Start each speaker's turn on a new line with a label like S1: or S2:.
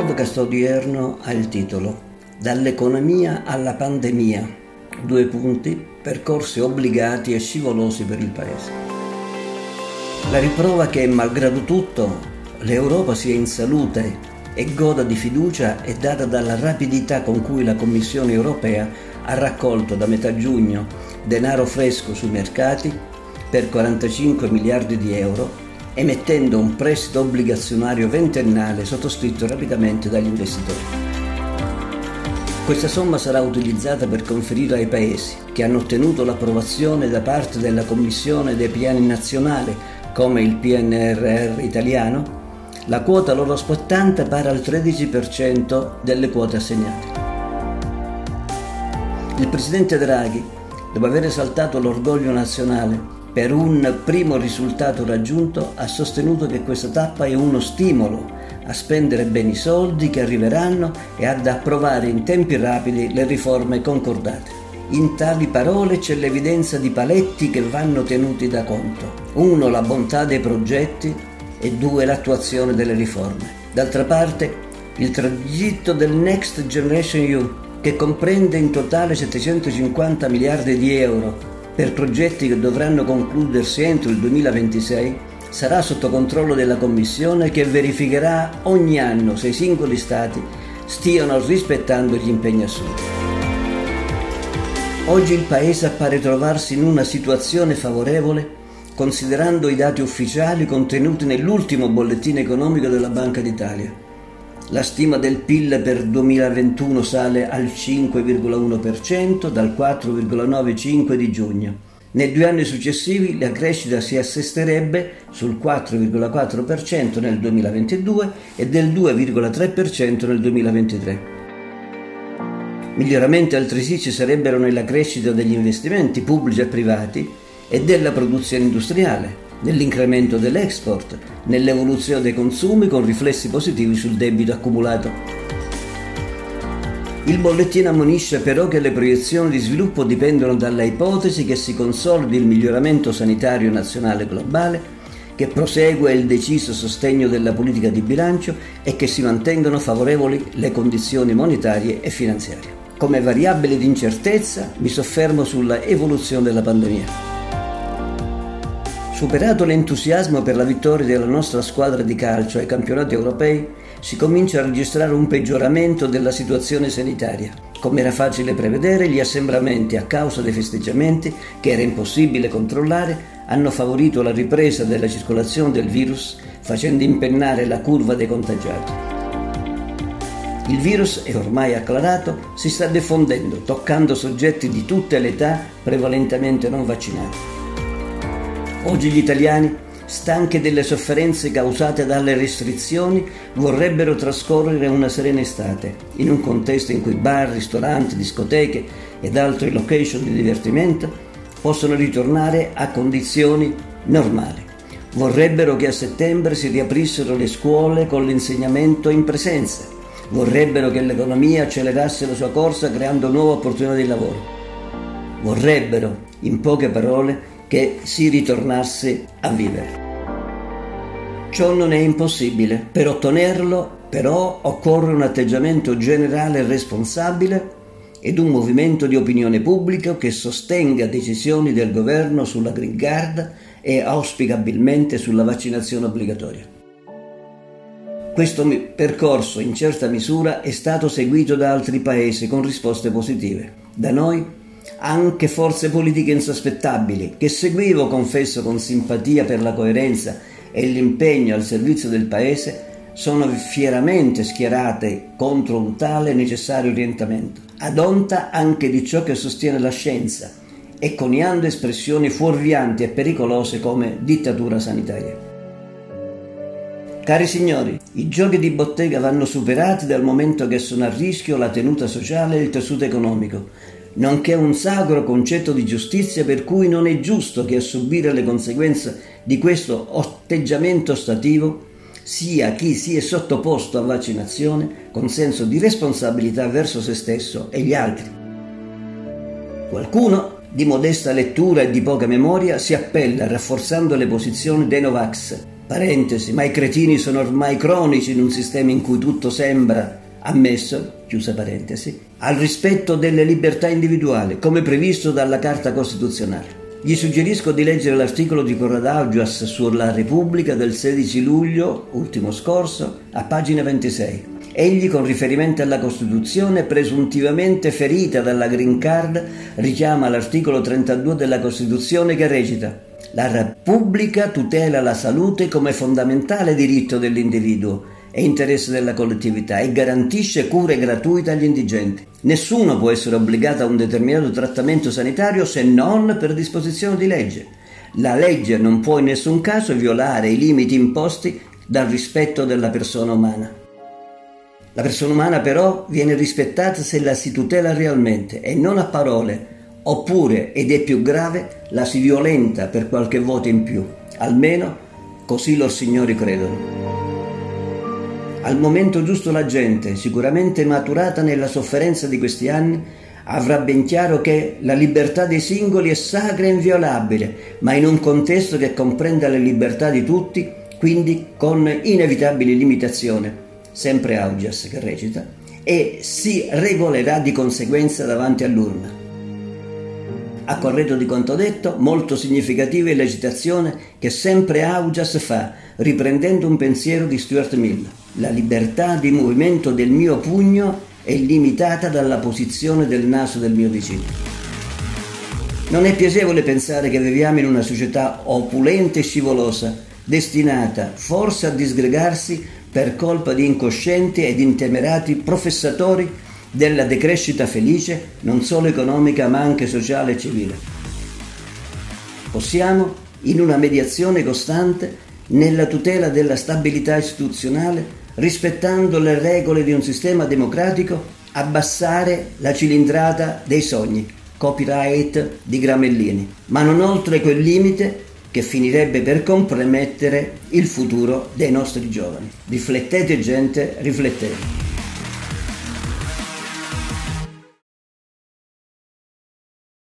S1: podcast odierno ha il titolo Dall'economia alla pandemia. Due punti, percorsi obbligati e scivolosi per il Paese. La riprova che, malgrado tutto, l'Europa sia in salute e goda di fiducia è data dalla rapidità con cui la Commissione europea ha raccolto da metà giugno denaro fresco sui mercati per 45 miliardi di euro emettendo un prestito obbligazionario ventennale sottoscritto rapidamente dagli investitori. Questa somma sarà utilizzata per conferire ai paesi che hanno ottenuto l'approvazione da parte della Commissione dei piani nazionali, come il PNRR italiano, la quota loro spettante pari al 13% delle quote assegnate. Il presidente Draghi, dopo aver esaltato l'orgoglio nazionale per un primo risultato raggiunto, ha sostenuto che questa tappa è uno stimolo a spendere bene i soldi che arriveranno e ad approvare in tempi rapidi le riforme concordate. In tali parole c'è l'evidenza di paletti che vanno tenuti da conto. Uno, la bontà dei progetti e due, l'attuazione delle riforme. D'altra parte, il tragitto del Next Generation EU, che comprende in totale 750 miliardi di euro per progetti che dovranno concludersi entro il 2026 sarà sotto controllo della Commissione che verificherà ogni anno se i singoli Stati stiano rispettando gli impegni assunti. Oggi il Paese appare trovarsi in una situazione favorevole considerando i dati ufficiali contenuti nell'ultimo bollettino economico della Banca d'Italia la stima del PIL per 2021 sale al 5,1% dal 4,95 di giugno. Nei due anni successivi la crescita si assesterebbe sul 4,4% nel 2022 e del 2,3% nel 2023. Miglioramenti altresì ci sarebbero nella crescita degli investimenti pubblici e privati e della produzione industriale, nell'incremento dell'export, nell'evoluzione dei consumi con riflessi positivi sul debito accumulato. Il bollettino ammonisce però che le proiezioni di sviluppo dipendono dalla ipotesi che si consolidi il miglioramento sanitario nazionale globale, che prosegue il deciso sostegno della politica di bilancio e che si mantengano favorevoli le condizioni monetarie e finanziarie. Come variabile di incertezza mi soffermo sulla evoluzione della pandemia. Superato l'entusiasmo per la vittoria della nostra squadra di calcio ai campionati europei, si comincia a registrare un peggioramento della situazione sanitaria. Come era facile prevedere, gli assembramenti a causa dei festeggiamenti, che era impossibile controllare, hanno favorito la ripresa della circolazione del virus, facendo impennare la curva dei contagiati. Il virus è ormai acclarato, si sta diffondendo, toccando soggetti di tutte le età, prevalentemente non vaccinati. Oggi gli italiani, stanchi delle sofferenze causate dalle restrizioni, vorrebbero trascorrere una serena estate, in un contesto in cui bar, ristoranti, discoteche ed altre location di divertimento possono ritornare a condizioni normali. Vorrebbero che a settembre si riaprissero le scuole con l'insegnamento in presenza. Vorrebbero che l'economia accelerasse la sua corsa creando nuove opportunità di lavoro. Vorrebbero, in poche parole, che si ritornasse a vivere. Ciò non è impossibile. Per ottenerlo, però, occorre un atteggiamento generale responsabile ed un movimento di opinione pubblica che sostenga decisioni del governo sulla Green Card e auspicabilmente sulla vaccinazione obbligatoria. Questo percorso in certa misura è stato seguito da altri paesi con risposte positive. Da noi anche forze politiche insospettabili, che seguivo, confesso, con simpatia per la coerenza e l'impegno al servizio del Paese, sono fieramente schierate contro un tale necessario orientamento, ad onta anche di ciò che sostiene la scienza e coniando espressioni fuorvianti e pericolose come dittatura sanitaria. Cari signori, i giochi di bottega vanno superati dal momento che sono a rischio la tenuta sociale e il tessuto economico, nonché un sacro concetto di giustizia per cui non è giusto che a subire le conseguenze di questo atteggiamento stativo sia chi si è sottoposto a vaccinazione con senso di responsabilità verso se stesso e gli altri. Qualcuno di modesta lettura e di poca memoria si appella rafforzando le posizioni dei Novax parentesi, ma i cretini sono ormai cronici in un sistema in cui tutto sembra ammesso, chiusa parentesi, al rispetto delle libertà individuali, come previsto dalla Carta Costituzionale. Gli suggerisco di leggere l'articolo di Corrado Augias sulla Repubblica del 16 luglio, ultimo scorso, a pagina 26. Egli, con riferimento alla Costituzione, presuntivamente ferita dalla Green Card, richiama l'articolo 32 della Costituzione che recita la Repubblica tutela la salute come fondamentale diritto dell'individuo e interesse della collettività e garantisce cure gratuite agli indigenti. Nessuno può essere obbligato a un determinato trattamento sanitario se non per disposizione di legge. La legge non può in nessun caso violare i limiti imposti dal rispetto della persona umana. La persona umana però viene rispettata se la si tutela realmente e non a parole oppure, ed è più grave, la si violenta per qualche voto in più. Almeno così loro signori credono. Al momento giusto la gente, sicuramente maturata nella sofferenza di questi anni, avrà ben chiaro che la libertà dei singoli è sacra e inviolabile, ma in un contesto che comprenda le libertà di tutti, quindi con inevitabili limitazioni, sempre Augias che recita, e si regolerà di conseguenza davanti all'urna. A corredo di quanto detto, molto significativa è la citazione che sempre Augias fa, riprendendo un pensiero di Stuart Mill. La libertà di movimento del mio pugno è limitata dalla posizione del naso del mio vicino. Non è piacevole pensare che viviamo in una società opulenta e scivolosa, destinata forse a disgregarsi per colpa di incoscienti ed intemerati professatori della decrescita felice non solo economica ma anche sociale e civile. Possiamo, in una mediazione costante, nella tutela della stabilità istituzionale, rispettando le regole di un sistema democratico, abbassare la cilindrata dei sogni, copyright di Gramellini, ma non oltre quel limite che finirebbe per compromettere il futuro dei nostri giovani. Riflettete gente, riflettete.